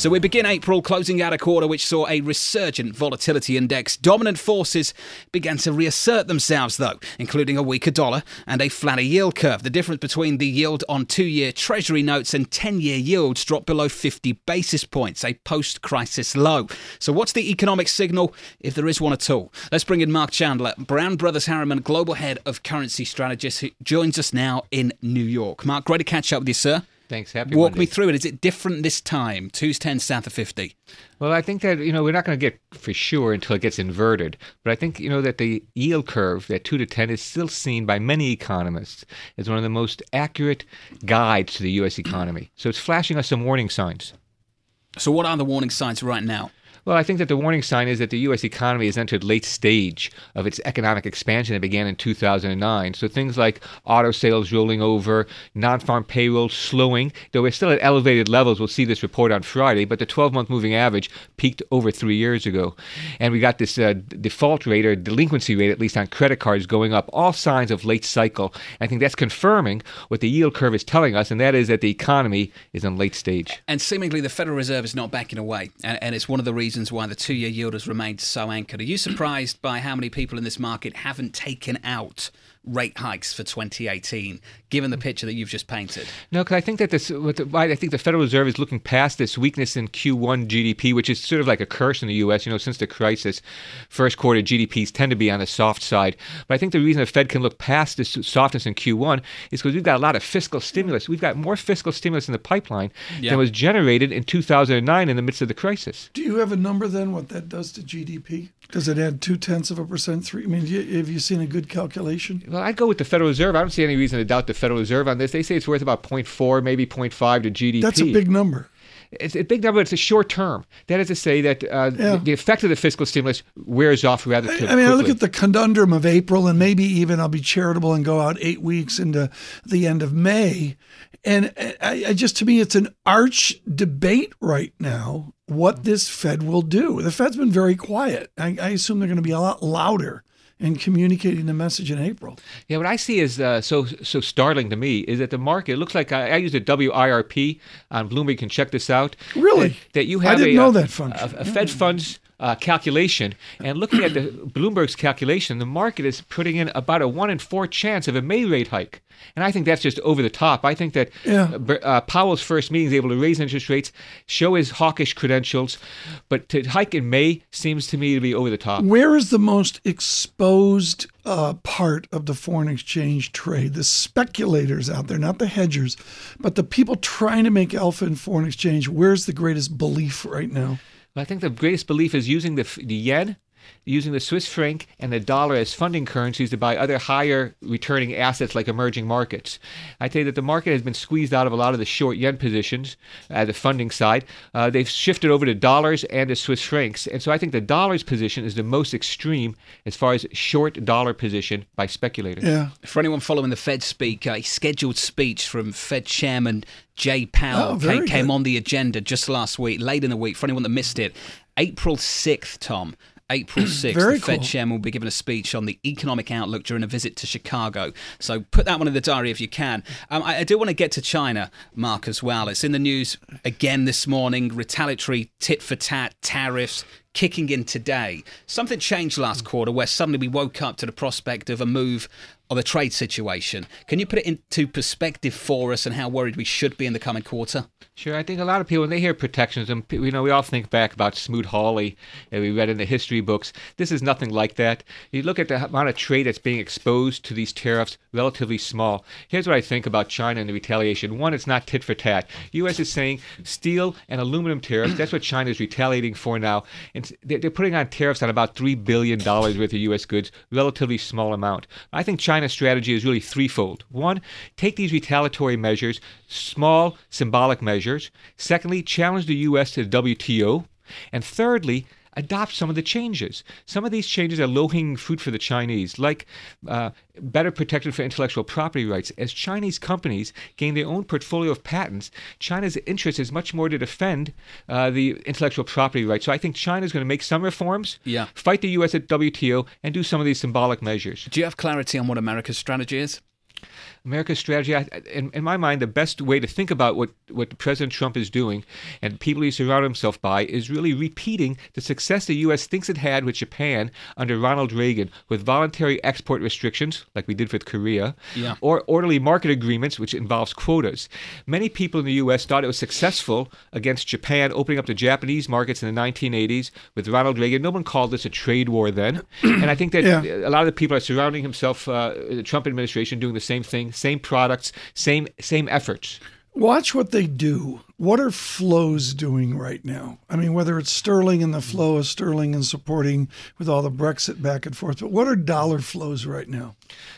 So we begin April closing out a quarter which saw a resurgent volatility index. Dominant forces began to reassert themselves, though, including a weaker dollar and a flatter yield curve. The difference between the yield on two year Treasury notes and 10 year yields dropped below 50 basis points, a post crisis low. So, what's the economic signal, if there is one at all? Let's bring in Marc Chandler, Brown Brothers Harriman, Global Head of Currency Strategists, who joins us now in New York. Marc, great to catch up with you, sir. Thanks. Happy Walk Monday. me through it. Is it different this time? Two's 10 south of 50. Well, I think that you know we're not going to get for sure until it gets inverted, but I think you know that the yield curve, that two to ten, is still seen by many economists as one of the most accurate guides to the U.S. economy. So it's flashing us some warning signs. So, what are the warning signs right now? Well, I think that the warning sign is that the U.S. economy has entered late stage of its economic expansion that began in 2009. So things like auto sales rolling over, non-farm payroll slowing, though we're still at elevated levels. We'll see this report on Friday, but the 12-month moving average peaked over three years ago, and we got this uh, default rate or delinquency rate, at least on credit cards, going up. All signs of late cycle. I think that's confirming what the yield curve is telling us, and that is that the economy is in late stage. And seemingly the Federal Reserve is not backing away. And, and it's one of the reasons why the two year yield has remained so anchored. Are you surprised by how many people in this market haven't taken out rate hikes for 2018, given the mm. picture that you've just painted? No, because I think that this, the, I think the Federal Reserve is looking past this weakness in Q1 GDP, which is sort of like a curse in the U.S. You know, since the crisis, first quarter GDPs tend to be on the soft side. But I think the reason the Fed can look past this softness in Q1 is because we've got a lot of fiscal stimulus. We've got more fiscal stimulus in the pipeline Yeah. than was generated in 2009 in the midst of the crisis. Do you have a number then what that does to GDP? Does it add two tenths of a percent? Three? I mean, have you seen a good calculation? Well, I'd go with the Federal Reserve. I don't see any reason to doubt the Federal Reserve on this. They say it's worth about 0.4, maybe 0.5 to GDP. That's a big number. It's a big number. It's a short term. That is to say that uh, Yeah. the, effect of the fiscal stimulus wears off rather I, I mean, I look at the conundrum of April, and maybe even I'll be charitable and go out eight weeks into the end of May. And I, I just, to me, it's an arch debate right now what this Fed will do. The Fed's been very quiet. I, I assume they're going to be a lot louder in communicating the message in April. Yeah, what I see is uh, so so startling to me is that the market it looks like I, I use a WIRP on Bloomberg. You can check this out. Really? That, that you I have didn't a, know uh, that function. A, a Fed funds uh, calculation, and looking at the Bloomberg's calculation, the market is putting in about a one in four chance of a May rate hike, and I think that's just over the top. I think that Yeah. uh, uh, Powell's first meeting is able to raise interest rates, show his hawkish credentials, but to hike in May seems to me to be over the top. Where is the most exposed uh, part of the foreign exchange trade? The speculators out there, not the hedgers, but the people trying to make alpha in foreign exchange. Where's the greatest belief right now? I think the greatest belief is using the, the yen, using the Swiss franc, and the dollar as funding currencies to buy other higher returning assets like emerging markets. I'd say that the market has been squeezed out of a lot of the short yen positions at the funding side. Uh, they've shifted over to dollars and to Swiss francs. And so I think the dollar's position is the most extreme as far as short dollar position by speculators. Yeah. For anyone following the Fed speak, a scheduled speech from Fed Chairman Jay Powell Oh, came, came good. on the agenda just last week, late in the week. For anyone that missed it, April 6th, Tom. April 6th, Very the Fed cool. chairman will be giving a speech on the economic outlook during a visit to Chicago. So put that one in the diary if you can. Um, I, I do want to get to China, Marc, as well. It's in the news again this morning retaliatory tit for tat tariffs kicking in today. Something changed last quarter where suddenly we woke up to the prospect of a move of a trade situation. Can you put it into perspective for us and how worried we should be in the coming quarter? Sure, I think a lot of people when they hear protectionism, you know, we all think back about Smoot Hawley that we read in the history books. This is nothing like that. You look at the amount of trade that's being exposed to these tariffs, relatively small. Here's what I think about China and the retaliation. One, it's not tit for tat. U.S. is saying steel and aluminum tariffs. That's what China is retaliating for now, and they're putting on tariffs on about three billion dollars worth of U.S. goods, relatively small amount. I think Strategy is really threefold. One, take these retaliatory measures, small symbolic measures. Secondly, challenge the U.S. to the WTO. And thirdly, adopt some of the changes. Some of these changes are low hanging fruit for the Chinese, like uh, better protection for intellectual property rights. As Chinese companies gain their own portfolio of patents, China's interest is much more to defend uh, the intellectual property rights. So I think China is going to make some reforms, yeah. fight the U.S. at WTO, and do some of these symbolic measures. Do you have clarity on what America's strategy is? America's strategy, in, in my mind, the best way to think about what, what President Trump is doing and people he surrounds himself by is really repeating the success the U.S. thinks it had with Japan under Ronald Reagan with voluntary export restrictions, like we did with Korea, yeah. or orderly market agreements, which involves quotas. Many people in the U.S. thought it was successful against Japan opening up the Japanese markets in the 1980s with Ronald Reagan. No one called this a trade war then. and I think that yeah. a lot of the people are surrounding himself, uh, the Trump administration, doing the same thing same products, same same efforts. Watch what they do. What are flows doing right now? I mean, whether it's sterling and the hmm. flow of sterling and supporting with all the Brexit back and forth, but what are dollar flows right now?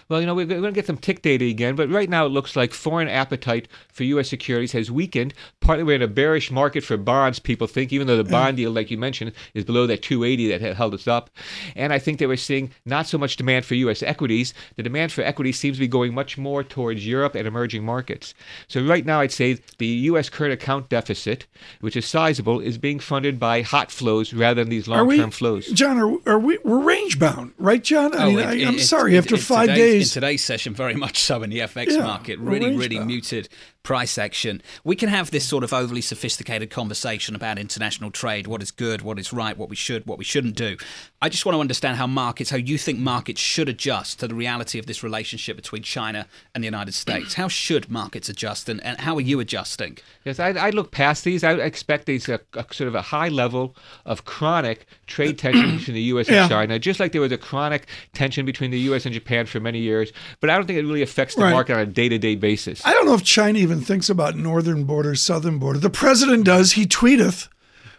Well, you know, we're going to get some tick data again, but right now it looks like foreign appetite for U.S. securities has weakened. Partly we're in a bearish market for bonds, people think, even though the bond yield, like you mentioned, is below that 280 that held us up. And I think that we're seeing not so much demand for U.S. equities. The demand for equities seems to be going much more towards Europe and emerging markets. So right now, I'd say the U.S. current account deficit, which is sizable, is being funded by hot flows rather than these long-term flows. John, are, are we we're range bound, right, John? I oh, mean, it, I, am sorry. It, after five days in today's session very much so in the FX yeah, market. Really, really muted price action. We can have this sort of overly sophisticated conversation about international trade, what is good, what is right, what we should, what we shouldn't do. I just want to understand how markets, how you think markets should adjust to the reality of this relationship between China and the United States. How should markets adjust, and, and how are you adjusting? Yes, I, I look past these. I expect these a, a, sort of a high level of chronic trade tension between the U.S. and yeah. China, just like there was a chronic tension between the U.S. and Japan for many years. But I don't think it really affects the right. market on a day-to-day basis. I don't know if China even even thinks about northern border, southern border. The president does. He tweeteth.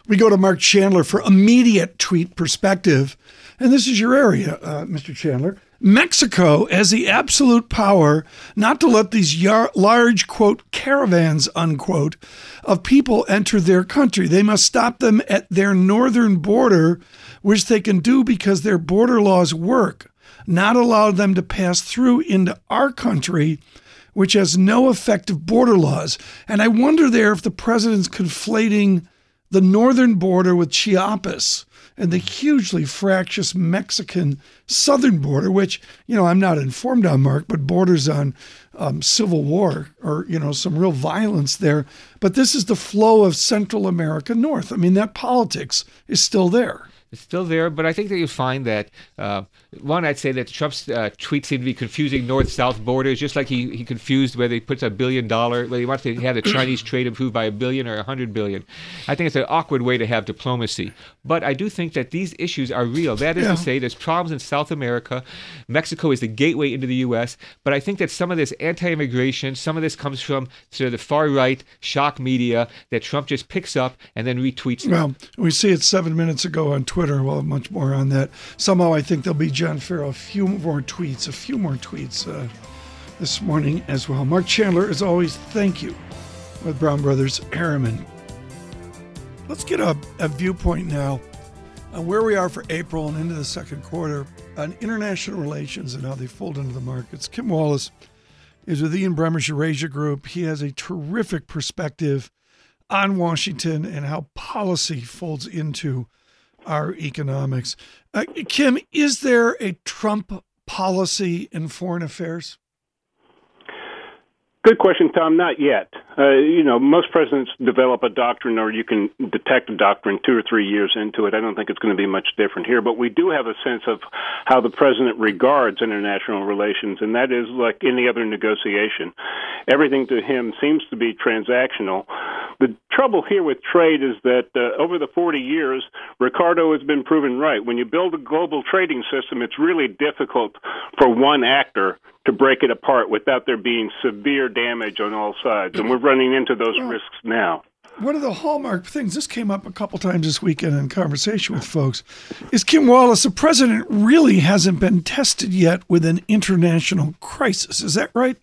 We go to Marc Chandler for immediate tweet perspective. And this is your area, uh, Mr. Chandler. Mexico has the absolute power not to let these yar- large, quote, caravans, unquote, of people enter their country. They must stop them at their northern border, which they can do because their border laws work, not allow them to pass through into our country which has no effective border laws. And I wonder there if the president's conflating the northern border with Chiapas and the hugely fractious Mexican southern border, which, you know, I'm not informed on, Marc, but borders on um, civil war or, you know, some real violence there. But this is the flow of Central America north. I mean, that politics is still there. It's still there, but I think that you find that uh, one, I'd say that Trump's uh, tweets seem to be confusing north-south borders, just like he, he confused whether he puts a billion dollar, whether he wants to have the Chinese trade improved by a billion or a hundred billion. I think it's an awkward way to have diplomacy. But I do think that these issues are real. That is yeah. to say, there's problems in South America. Mexico is the gateway into the U.S. But I think that some of this anti-immigration, some of this comes from sort of the far right shock media that Trump just picks up and then retweets. Well, we see it seven minutes ago on Twitter Twitter. We'll have much more on that. Somehow, I think there'll be John Ferro, a few more tweets, a few more tweets uh, this morning as well. Marc Chandler, as always, thank you with Brown Brothers Harriman. Let's get a, a viewpoint now on where we are for April and into the second quarter on international relations and how they fold into the markets. Kim Wallace is with Ian Bremmer's Eurasia Group. He has a terrific perspective on Washington and how policy folds into our economics. Uh, Kim, is there a Trump policy in foreign affairs? Good question, Tom. Not yet. Uh, you know, most presidents develop a doctrine, or you can detect a doctrine two or three years into it. I don't think it's going to be much different here, but we do have a sense of how the president regards international relations, and that is like any other negotiation. Everything to him seems to be transactional. The trouble here with trade is that uh, over the 40 years, Ricardo has been proven right. When you build a global trading system, it's really difficult for one actor to break it apart without there being severe damage on all sides. And we're running into those well, risks now. One of the hallmark things, this came up a couple times this weekend in conversation with folks, is Kim Wallace, the president really hasn't been tested yet with an international crisis. Is that right?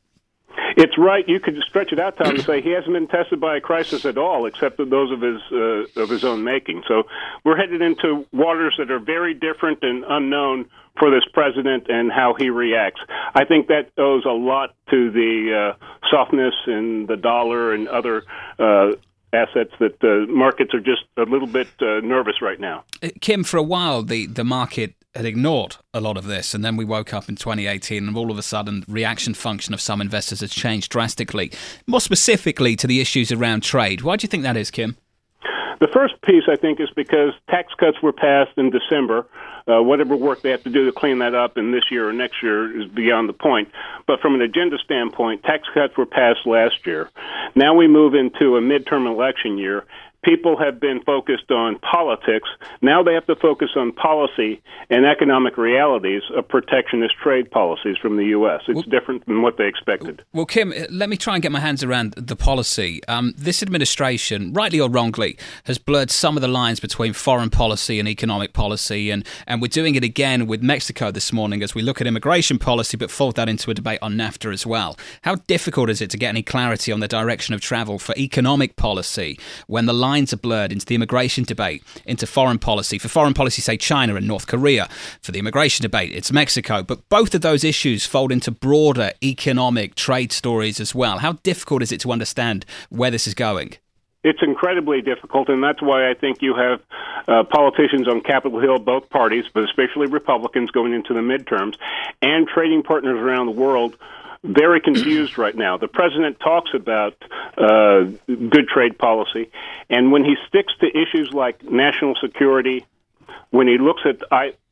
It's right. You could stretch it out, Tom, and say he hasn't been tested by a crisis at all, except those of his uh, of his own making. So we're headed into waters that are very different and unknown for this president and how he reacts. I think that owes a lot to the uh, softness in the dollar and other uh, assets that the markets are just a little bit uh, nervous right now. Uh, Kim, for a while, the, the market had ignored a lot of this, and then we woke up in 2018, and all of a sudden, reaction function of some investors has changed drastically. More specifically to the issues around trade, why do you think that is, Kim? The first piece, I think, is because tax cuts were passed in December. Uh, whatever work they have to do to clean that up in this year or next year is beyond the point. But from an agenda standpoint, tax cuts were passed last year. Now we move into a midterm election year, people have been focused on politics. Now they have to focus on policy and economic realities of protectionist trade policies from the U.S. It's well, different than what they expected. Well, Kim, let me try and get my hands around the policy. Um, this administration, rightly or wrongly, has blurred some of the lines between foreign policy and economic policy, and, and we're doing it again with Mexico this morning as we look at immigration policy, but fold that into a debate on NAFTA as well. How difficult is it to get any clarity on the direction of travel for economic policy when the lines are blurred into the immigration debate, into foreign policy. For foreign policy, say China and North Korea. For the immigration debate, it's Mexico. But both of those issues fold into broader economic trade stories as well. How difficult is it to understand where this is going? It's incredibly difficult, and that's why I think you have uh, politicians on Capitol Hill, both parties, but especially Republicans going into the midterms, and trading partners around the world very confused right now. The president talks about uh, good trade policy, and when he sticks to issues like national security, when he looks at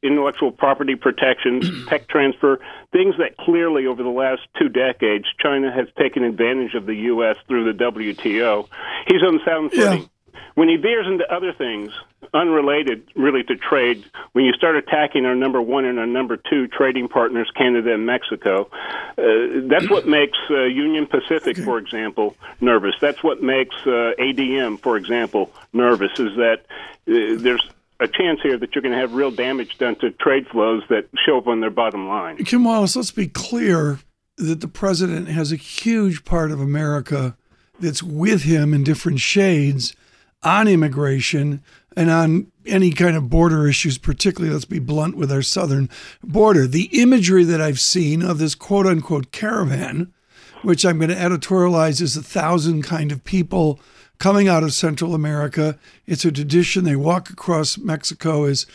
intellectual property protections, tech transfer, things that clearly over the last two decades China has taken advantage of the U.S. through the WTO, he's on sound footing. Yeah. When he veers into other things, unrelated really to trade, when you start attacking our number one and our number two trading partners, Canada and Mexico, uh, that's what makes uh, Union Pacific, for example, nervous. That's what makes uh, ADM, for example, nervous, is that uh, there's a chance here that you're going to have real damage done to trade flows that show up on their bottom line. Kim Wallace, let's be clear that the president has a huge part of America that's with him in different shades on immigration and on any kind of border issues, particularly, let's be blunt, with our southern border. The imagery that I've seen of this quote unquote caravan, which I'm going to editorialize as a thousand kind of people coming out of Central America. It's a tradition. They walk across Mexico as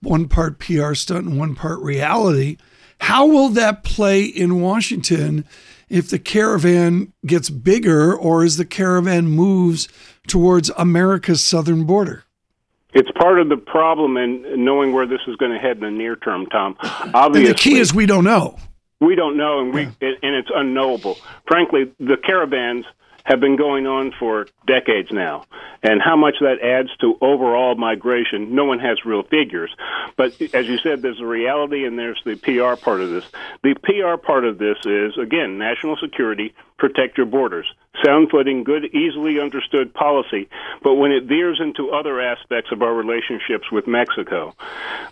one part PR stunt and one part reality. How will that play in Washington if the caravan gets bigger or as the caravan moves towards America's southern border? It's part of the problem in knowing where this is going to head in the near term, Tom. Obviously, and the key is we don't know. We don't know, and we yeah. and it's unknowable. Frankly, the caravans have been going on for decades now. And how much that adds to overall migration, no one has real figures. But as you said, there's a reality and there's the PR part of this. The PR part of this is, again, national security, protect your borders. Sound footing, good, easily understood policy. But when it veers into other aspects of our relationships with Mexico,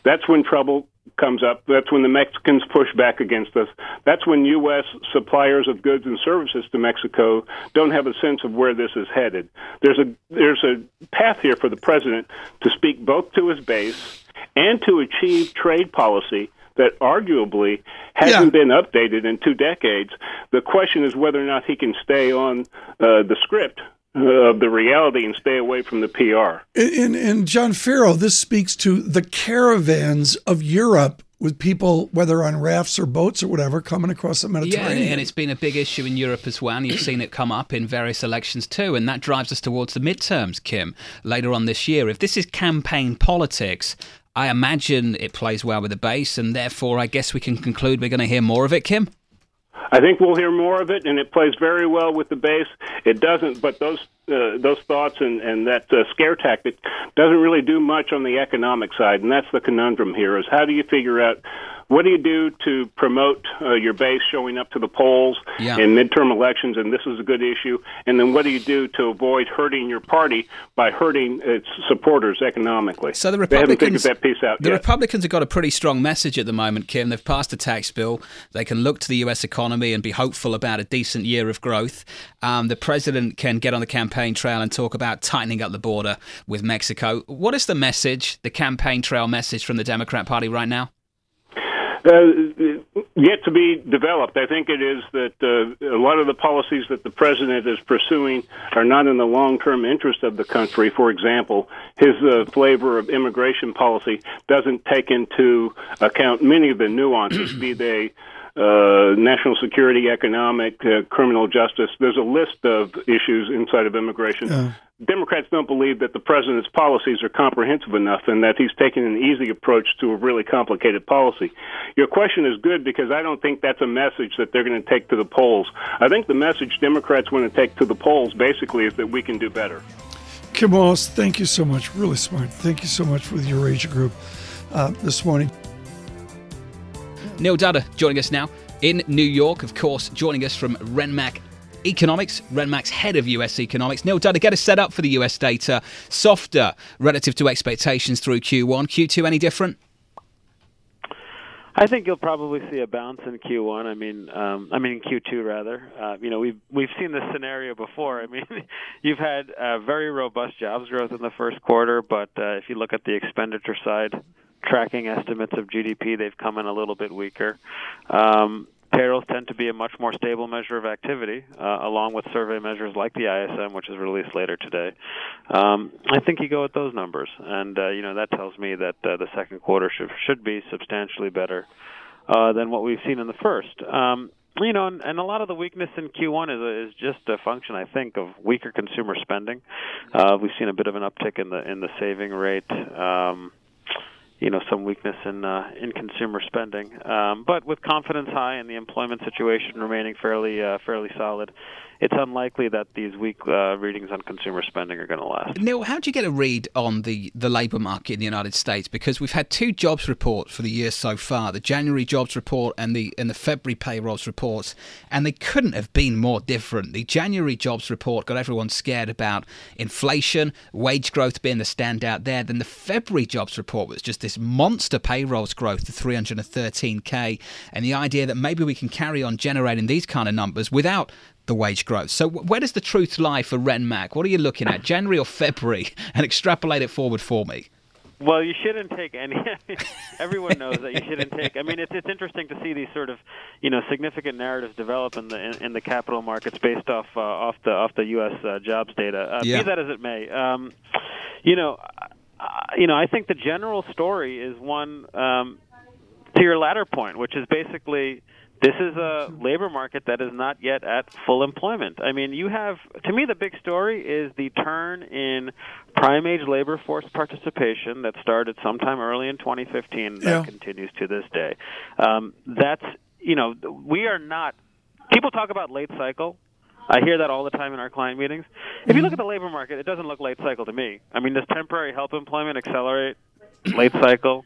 that's when trouble comes up. That's when the Mexicans push back against us. That's when U.S. suppliers of goods and services to Mexico don't have a sense of where this is headed. There's a there's a path here for the president to speak both to his base and to achieve trade policy that arguably hasn't yeah. been updated in two decades. The question is whether or not he can stay on uh, the script of the reality and stay away from the PR. And, and John Ferro, this speaks to the caravans of Europe with people, whether on rafts or boats or whatever, coming across the Mediterranean. Yeah, and it's been a big issue in Europe as well. And you've seen it come up in various elections too. And that drives us towards the midterms, Kim, later on this year. If this is campaign politics, I imagine it plays well with the base. And therefore, I guess we can conclude we're going to hear more of it, Kim. I think we'll hear more of it, and it plays very well with the base. It doesn't, but those uh, those thoughts and and that uh, scare tactic doesn't really do much on the economic side, and that's the conundrum here: is how do you figure out what do you do to promote uh, your base showing up to the polls Yeah. in midterm elections? And this is a good issue. And then what do you do to avoid hurting your party by hurting its supporters economically? So the Republicans, that piece out the yet. Republicans have got a pretty strong message at the moment, Kim. They've passed a tax bill. They can look to the U.S. economy and be hopeful about a decent year of growth. Um, the president can get on the campaign trail and talk about tightening up the border with Mexico. What is the message, the campaign trail message from the Democrat Party right now? Uh, yet to be developed. I think it is that uh, a lot of the policies that the president is pursuing are not in the long term interest of the country. For example, his uh, flavor of immigration policy doesn't take into account many of the nuances, be they uh, national security, economic, uh, criminal justice. There's a list of issues inside of immigration. Democrats don't believe that the president's policies are comprehensive enough and that he's taking an easy approach to a really complicated policy. Your question is good because I don't think that's a message that they're going to take to the polls. I think the message Democrats want to take to the polls basically is that we can do better. Kim Wallace, thank you so much. Really smart. Thank you so much for the Eurasia Group uh, this morning. Neil Dutta joining us now in New York, of course, joining us from Renmac Economics, Renmac's head of US economics. Neil Dutta, get us set up for the US data. Softer relative to expectations through Q1. Q2, any different? I think you'll probably see a bounce in Q1. I mean, um, I mean in Q2 rather. Uh, you know, we've we've seen this scenario before. I mean, you've had uh, very robust jobs growth in the first quarter, but uh, if you look at the expenditure side, tracking estimates of GDP, they've come in a little bit weaker. Um, payrolls tend to be a much more stable measure of activity, uh, along with survey measures like the ISM, which is released later today. Um, I think you go with those numbers, and uh, you know that tells me that uh, the second quarter should should be substantially better uh, than what we've seen in the first. Um, you know, and, and a lot of the weakness in Q1 is is just a function, I think, of weaker consumer spending. Uh, we've seen a bit of an uptick in the in the saving rate. Um, you know some weakness in uh, in consumer spending, um, but with confidence high and the employment situation remaining fairly uh, fairly solid, it's unlikely that these weak uh, readings on consumer spending are going to last. Neil, how do you get a read on the, the labour market in the United States? Because we've had two jobs reports for the year so far: the January jobs report and the and the February payrolls reports, and they couldn't have been more different. The January jobs report got everyone scared about inflation, wage growth being the standout there. Then the February jobs report was just this monster payrolls growth to 313k, and the idea that maybe we can carry on generating these kind of numbers without the wage growth. So where does the truth lie for Renmac? What are you looking at, January or February, and extrapolate it forward for me? Well, you shouldn't take any. Everyone knows that you shouldn't take. I mean, it's it's interesting to see these sort of, you know, significant narratives develop in the in, in the capital markets based off uh, off the off the U.S. Uh, jobs data. Uh, Yeah. Be that as it may, um, you know, uh, you know, I think the general story is one um, to your latter point, which is basically this is a labor market that is not yet at full employment. I mean, you have to me the big story is the turn in prime age labor force participation that started sometime early in 2015 that Yeah. continues to this day. Um, that's you know we are not. People talk about late cycle. I hear that all the time in our client meetings. If you look at the labor market, it doesn't look late cycle to me. I mean, does temporary help employment accelerate late cycle?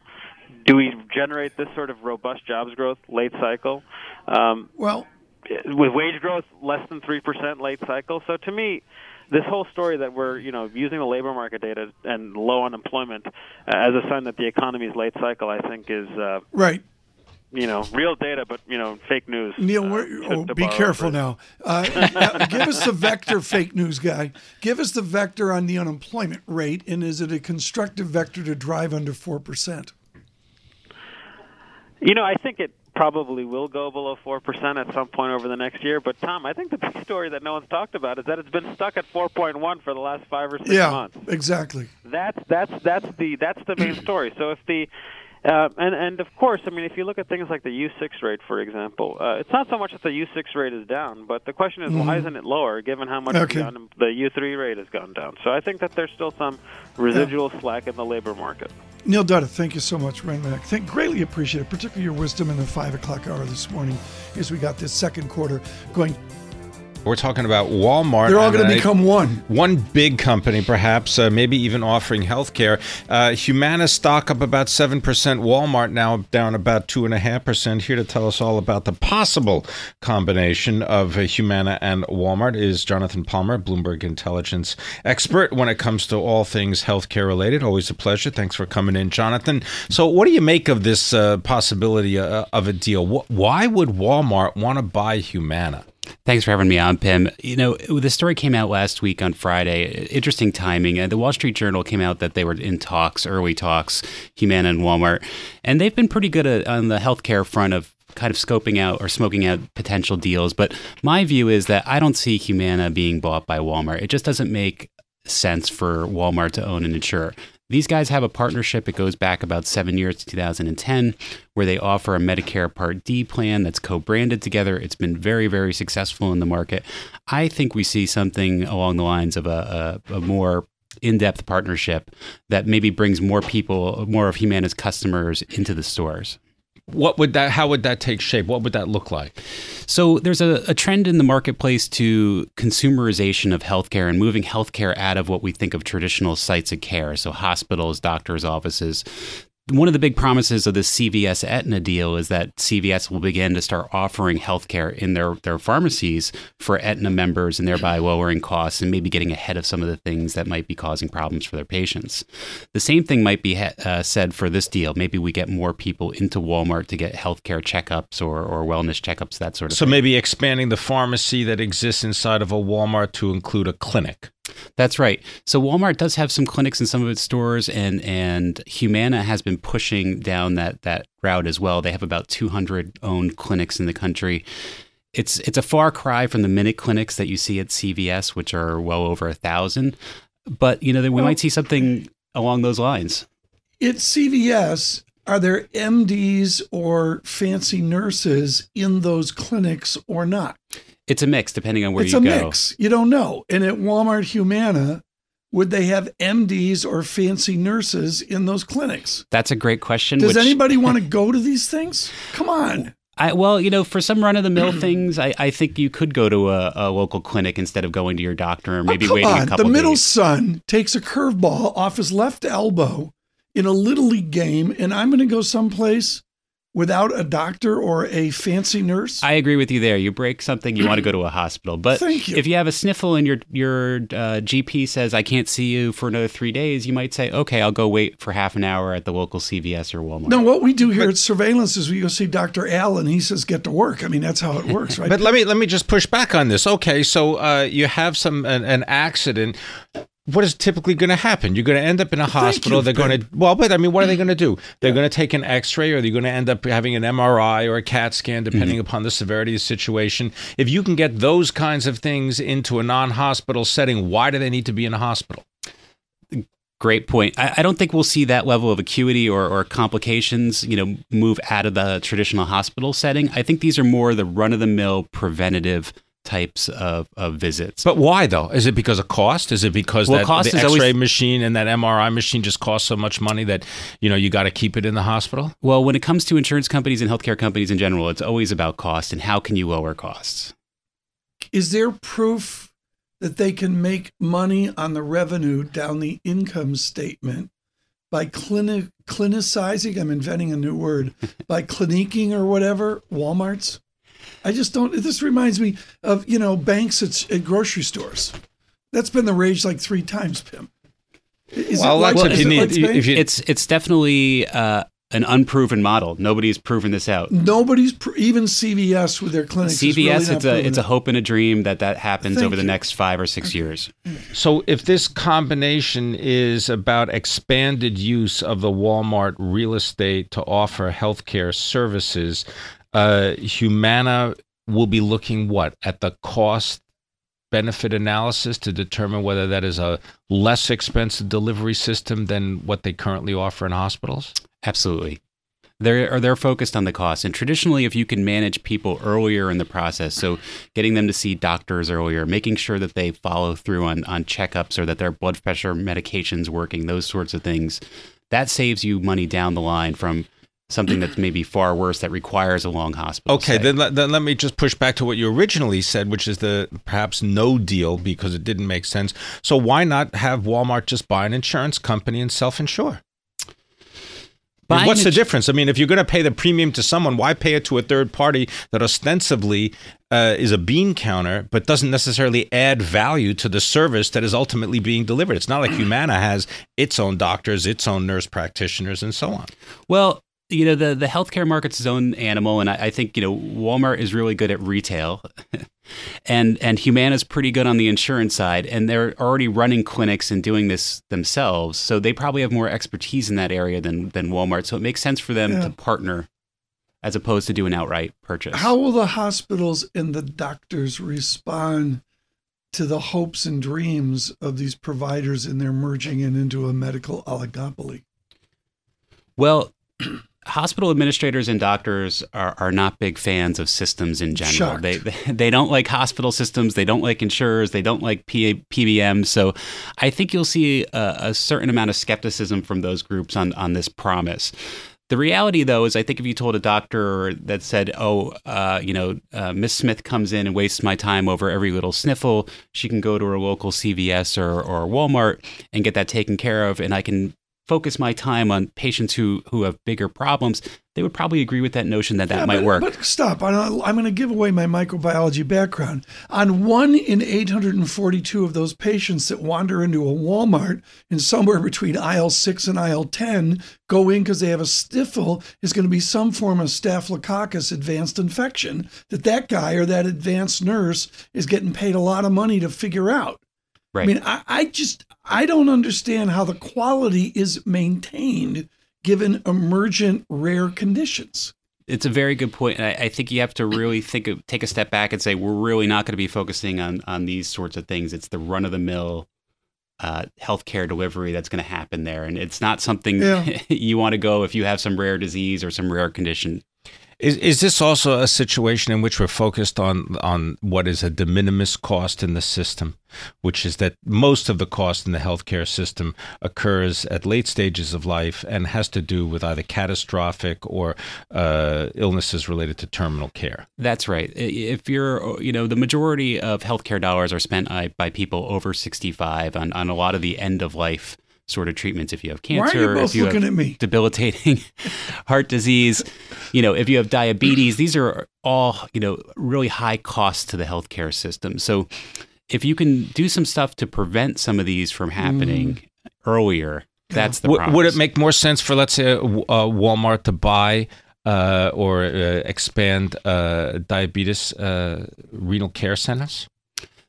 Do we generate this sort of robust jobs growth late cycle? Um, Well, with wage growth less than three percent late cycle. So to me, this whole story that we're you know using the labor market data and low unemployment as a sign that the economy is late cycle, I think is uh, right. You know real data, but you know fake news. Neil, uh, we're, oh, be careful now. Uh, now, give us the vector, fake news guy. Give us the vector on the unemployment rate, and is it a constructive vector to drive under four percent? You know, I think it probably will go below four percent at some point over the next year. But Tom, I think the big story that no one's talked about is that it's been stuck at four point one for the last five or six Yeah, months. exactly. That's that's that's the that's the main story. So if the uh, and and of course, I mean, if you look at things like the U6 rate, for example, uh, it's not so much that the U6 rate is down, but the question is, why isn't it lower, given how much Okay. the, the U3 rate has gone down? So I think that there's still some residual slack in the labor market. Neil Dutta, thank you so much, Renmac. Thank, greatly appreciate it, particularly your wisdom in the five o'clock hour this morning as we got this second quarter going. We're talking about Walmart. They're all going to become one. one big company, perhaps, uh, maybe even offering healthcare. Uh, Humana stock up about 7%, Walmart now down about 2.5%. Here to tell us all about the possible combination of uh, Humana and Walmart is Jonathan Palmer, Bloomberg intelligence expert when it comes to all things healthcare related. Always a pleasure. Thanks for coming in, Jonathan. So, what do you make of this uh, possibility uh, of a deal? Wh- Why would Walmart want to buy Humana? Thanks for having me on, Pimm. You know, the story came out last week on Friday. Interesting timing. Uh, The Wall Street Journal came out that they were in talks, early talks, Humana and Walmart, and they've been pretty good at, on the healthcare front of kind of scoping out or smoking out potential deals. But my view is that I don't see Humana being bought by Walmart. It just doesn't make sense for Walmart to own and insure. These guys have a partnership. It goes back about seven years to 2010, where they offer a Medicare Part D plan that's co branded together. It's been very, very successful in the market. I think we see something along the lines of a, a, a more in depth partnership that maybe brings more people, more of Humana's customers into the stores. What would that? How would that take shape? What would that look like? So there's a, a trend in the marketplace to consumerization of healthcare and moving healthcare out of what we think of traditional sites of care, so hospitals, doctors' offices. One of the big promises of the CVS Aetna deal is that CVS will begin to start offering healthcare in their, their pharmacies for Aetna members and thereby lowering costs and maybe getting ahead of some of the things that might be causing problems for their patients. The same thing might be uh, said for this deal. Maybe we get more people into Walmart to get healthcare checkups or, or wellness checkups, that sort of So thing. maybe expanding the pharmacy that exists inside of a Walmart to include a clinic. That's right. So Walmart does have some clinics in some of its stores, and and Humana has been pushing down that that route as well. They have about 200 owned clinics in the country. It's it's a far cry from the minute clinics that you see at CVS, which are well over a thousand. But you know, we might see something along those lines. At CVS, are there MDs or fancy nurses in those clinics or not? It's a mix depending on where it's you go. It's a mix. You don't know. And at Walmart Humana, would they have MDs or fancy nurses in those clinics? That's a great question. Does which- anybody want to go to these things? Come on. I, well, you know, for some run of the mill things, I, I think you could go to a, a local clinic instead of going to your doctor or oh, maybe oh, waiting on. a couple the middle days. son takes a curveball off his left elbow in a little league game, and I'm going to go someplace without a doctor or a fancy nurse. I agree with you there. You break something, you want to go to a hospital. But Thank you. if you have a sniffle and your your uh, GP says I can't see you for another three days, you might say, okay, I'll go wait for half an hour at the local CVS or Walmart. no, what we do here at surveillance is we go see Dr. Al, and he says, "Get to work." I mean, that's how it works, right? But let me let me just push back on this. Okay, so uh, you have some an, an accident. What is typically going to happen? You're going to end up in a hospital. you, They're going to well, but I mean, what are they going to do? They're going to take an X-ray, or they're going to end up having an MRI or a CAT scan, mm-hmm. depending upon the severity of the situation. If you can get those kinds of things into a non-hospital setting, why do they need to be in a hospital? Great point. I, I don't think we'll see that level of acuity or, or complications, you know, move out of the traditional hospital setting. I think these are more the run of the mill preventative types of, of visits. But why though? Is it because of cost? Is it because Well, that cost the X-ray always- machine and that MRI machine just cost so much money that you know you got to keep it in the hospital? Well, when it comes to insurance companies and healthcare companies in general, it's always about cost and how can you lower costs. is there proof that they can make money on the revenue down the income statement by clinic clinicizing? I'm inventing a new word by cliniquing or whatever Walmart's. I just don't. This reminds me of you know banks at, at grocery stores. That's been the rage like three times, Pimm. Is Well, like- that's is if you it need- like if you- It's it's definitely uh, an unproven model. Nobody's proven this out. Nobody's pr- even CVS with their clinics. is really CVS, not it's a proving it's a hope and a dream that that happens Thank over the you. next five or six years. So, if this combination is about expanded use of the Walmart real estate to offer healthcare services, uh, Humana will be looking what at the cost benefit analysis to determine whether that is a less expensive delivery system than what they currently offer in hospitals. Absolutely. They're, they're focused on the cost. And traditionally, if you can manage people earlier in the process, so getting them to see doctors earlier, making sure that they follow through on, on checkups or that their blood pressure medications working, those sorts of things, that saves you money down the line from something that's maybe far worse that requires a long hospital. Okay, then let, then let me just push back to what you originally said, which is the perhaps no deal because it didn't make sense. So why not have Walmart just buy an insurance company and self-insure? I mean, what's the difference? I mean, if you're going to pay the premium to someone, why pay it to a third party that ostensibly uh, is a bean counter, but doesn't necessarily add value to the service that is ultimately being delivered? It's not like Humana has its own doctors, its own nurse practitioners, and so on. Well, you know, the, the healthcare market's its own animal, and I, I think, you know, Walmart is really good at retail. and and Humana's pretty good on the insurance side, and they're already running clinics and doing this themselves. So they probably have more expertise in that area than than Walmart. So it makes sense for them Yeah. to partner as opposed to do an outright purchase. How will the hospitals and the doctors respond to the hopes and dreams of these providers in their merging it into a medical oligopoly? Well, hospital administrators and doctors are, are not big fans of systems in general. Shocked. They, they don't like hospital systems. They don't like insurers. They don't like P- PBM. So I think you'll see a, a certain amount of skepticism from those groups on on this promise. The reality, though, is I think if you told a doctor that said, "Oh, uh, you know, uh, Miss Smith comes in and wastes my time over every little sniffle," she can go to her local CVS or, or Walmart and get that taken care of, and I can focus my time on patients who who have bigger problems, they would probably agree with that notion that that Yeah, might but, work. But stop. I'm going to give away my microbiology background. On one in 842 of those patients that wander into a Walmart and somewhere between aisle six and aisle 10 go in because they have a sniffle is going to be some form of staphylococcus advanced infection that that guy or that advanced nurse is getting paid a lot of money to figure out. right. I mean, I, I just I don't understand how the quality is maintained given emergent rare conditions. it's a very good point, and I, I think you have to really think of, take a step back and say we're really not going to be focusing on on these sorts of things. It's the run of the mill uh, healthcare delivery that's going to happen there, and it's not something Yeah. you want to go if you have some rare disease or some rare condition. Is is this also a situation in which we're focused on on what is a de minimis cost in the system, which is that most of the cost in the healthcare system occurs at late stages of life and has to do with either catastrophic or uh, illnesses related to terminal care. That's right. If you're, you know, the majority of healthcare dollars are spent by, by people over 65 on, on a lot of the end of life sort of treatments. If you have Why are cancer, you both if you looking have at me? debilitating heart disease, you know, if you have diabetes, these are all, you know, really high costs to the healthcare system. So if you can do some stuff to prevent some of these from happening earlier, that's the Would, would it make more sense for let's say uh, Walmart to buy uh, or uh, expand uh, diabetes uh, renal care centers?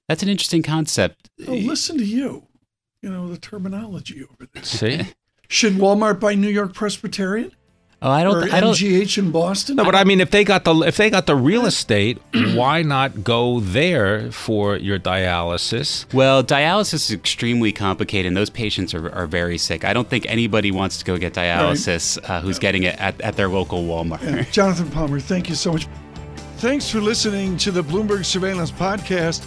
That's an interesting concept. Oh, listen to you. You know the terminology over there. See. Should Walmart buy New York Presbyterian Oh, I don't. I don't. MGH in Boston? No, but I mean, if they got the if they got the real estate, why not go there for your dialysis? Well, dialysis is extremely complicated, and those patients are, are very sick. I don't think anybody wants to go get dialysis uh, who's getting it at, at their local Walmart. Yeah. Jonathan Palmer, thank you so much. Thanks for listening to the Bloomberg Surveillance Podcast.